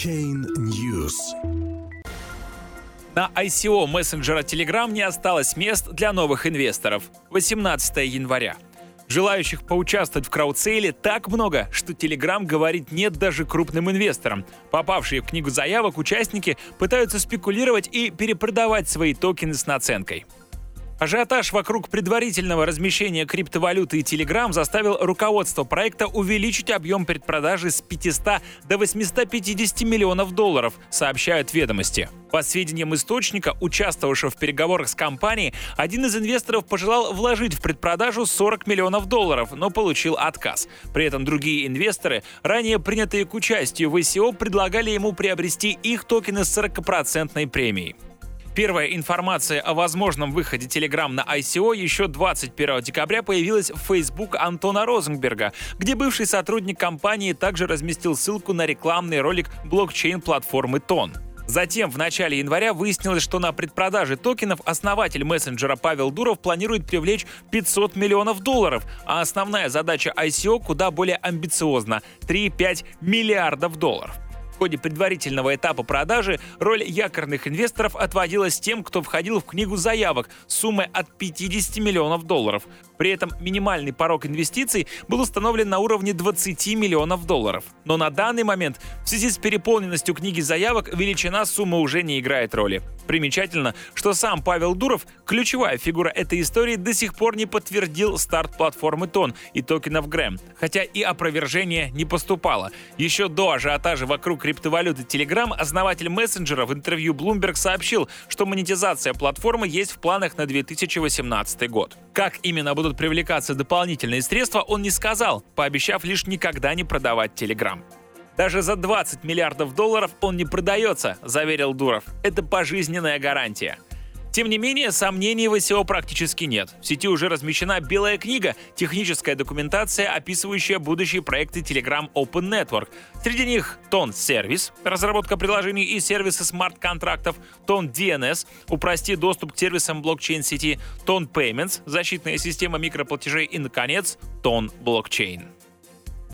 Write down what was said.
Blockchain News. На ICO мессенджера Telegram не осталось мест для новых инвесторов. 18 января. Желающих поучаствовать в краудсейле так много, что Telegram говорит нет даже крупным инвесторам. Попавшие в книгу заявок участники пытаются спекулировать и перепродавать свои токены с наценкой. Ажиотаж вокруг предварительного размещения криптовалюты и Telegram заставил руководство проекта увеличить объем предпродажи с 500 до 850 миллионов долларов, сообщают ведомости. По сведениям источника, участвовавшего в переговорах с компанией, один из инвесторов пожелал вложить в предпродажу 40 миллионов долларов, но получил отказ. При этом другие инвесторы, ранее принятые к участию в ICO, предлагали ему приобрести их токены с 40% премией. Первая информация о возможном выходе Telegram на ICO еще 21 декабря появилась в Facebook Антона Розенберга, где бывший сотрудник компании также разместил ссылку на рекламный ролик блокчейн-платформы Тон. Затем в начале января выяснилось, что на предпродаже токенов основатель мессенджера Павел Дуров планирует привлечь 500 миллионов долларов, а основная задача ICO куда более амбициозна — 3,5 миллиардов долларов ходе предварительного этапа продажи роль якорных инвесторов отводилась тем, кто входил в книгу заявок суммой от 50 миллионов долларов. При этом минимальный порог инвестиций был установлен на уровне 20 миллионов долларов. Но на данный момент в связи с переполненностью книги заявок величина суммы уже не играет роли. Примечательно, что сам Павел Дуров, ключевая фигура этой истории, до сих пор не подтвердил старт платформы Тон и токенов Грэм, хотя и опровержение не поступало. Еще до ажиотажа вокруг криптовалюты Telegram основатель мессенджера в интервью Bloomberg сообщил, что монетизация платформы есть в планах на 2018 год. Как именно будут привлекаться дополнительные средства, он не сказал, пообещав лишь никогда не продавать Telegram. Даже за 20 миллиардов долларов он не продается, заверил Дуров. Это пожизненная гарантия. Тем не менее, сомнений в SEO практически нет. В сети уже размещена белая книга, техническая документация, описывающая будущие проекты Telegram Open Network. Среди них Тон сервис, разработка приложений и сервисы смарт-контрактов, Тон DNS, упрости доступ к сервисам блокчейн-сети, Тон Payments, защитная система микроплатежей и, наконец, Тон блокчейн.